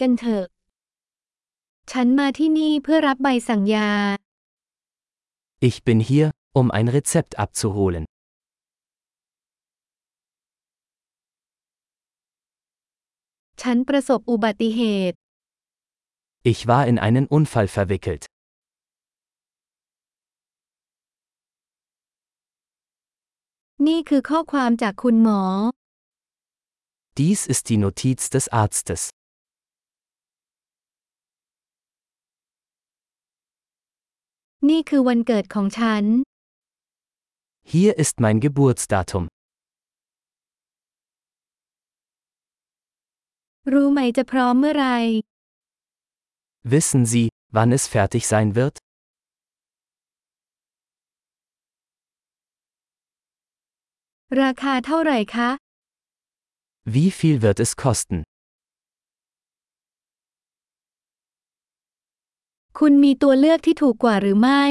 กันเถอะ ฉันมาที่นี่เพื่อรับใบสั่งยา Ich bin hier, um ein Rezept abzuholen. ฉันประสบอุบัติเหตุ Ich war in einen Unfall verwickelt. นี่คือข้อความจากคุณหมอ Dies ist die Notiz des Arztes. นี่คือวันเกิดของฉัน Hier ist mein Geburtsdatum. รู้ไหมจะพร้อมเมื่อไหร Wissen Sie, wann es fertig sein wird? ราคาเท่าไหร่คะ Wie viel wird es kosten? คุณมีตัวเลือกที่ถูกกว่าหรือไม่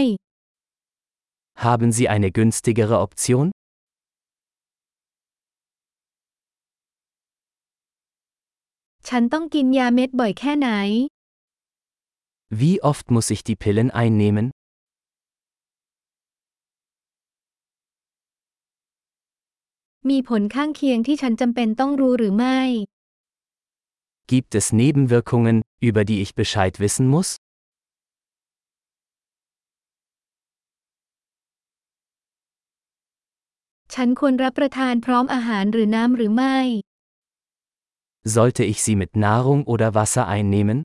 Haben Sie eine günstigere Option? ฉันต้องกินยาเม็ดบ่อยแค่ไหน Wie oft muss ich die Pillen einnehmen? มีผลข้างเคียงที่ฉันจำเป็นต้องรู้หรือไม่ Gibt es Nebenwirkungen, über die ich Bescheid wissen muss? ฉันควรรับประทานพร้อมอาหารหรือน้ำหรือไม่ Sollte ich sie mit Nahrung oder Wasser einnehmen?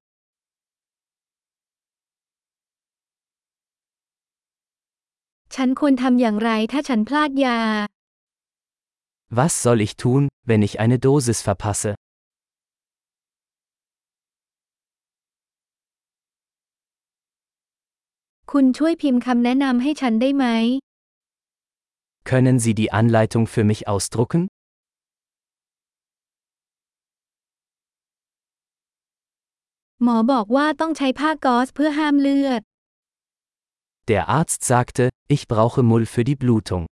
ฉันควรทำอย่างไรถ้าฉันพลาดยา Was soll ich tun, wenn ich eine Dosis verpasse? คุณช่วยพิมพ์คำแนะนำให้ฉันได้ไหม Können Sie die Anleitung für mich ausdrucken? Der Arzt sagte, ich brauche Mull für die Blutung.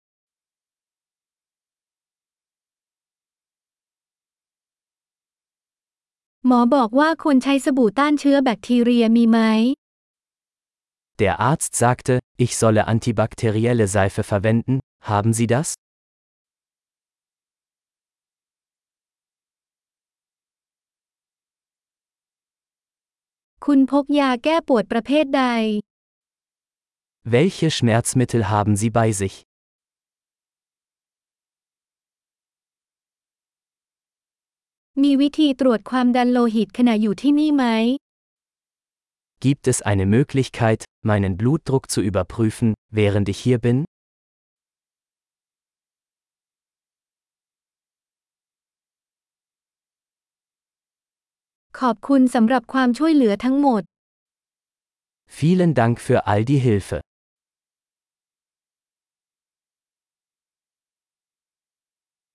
Der Arzt sagte, ich solle antibakterielle Seife verwenden, haben Sie das? Welche Schmerzmittel haben Sie bei sich? Gibt es eine Möglichkeit, meinen Blutdruck zu überprüfen, während ich hier bin? ขอบคุณสำหรับความช่วยเหลือทั้งหมด Vielen Dank für all die Hilfe.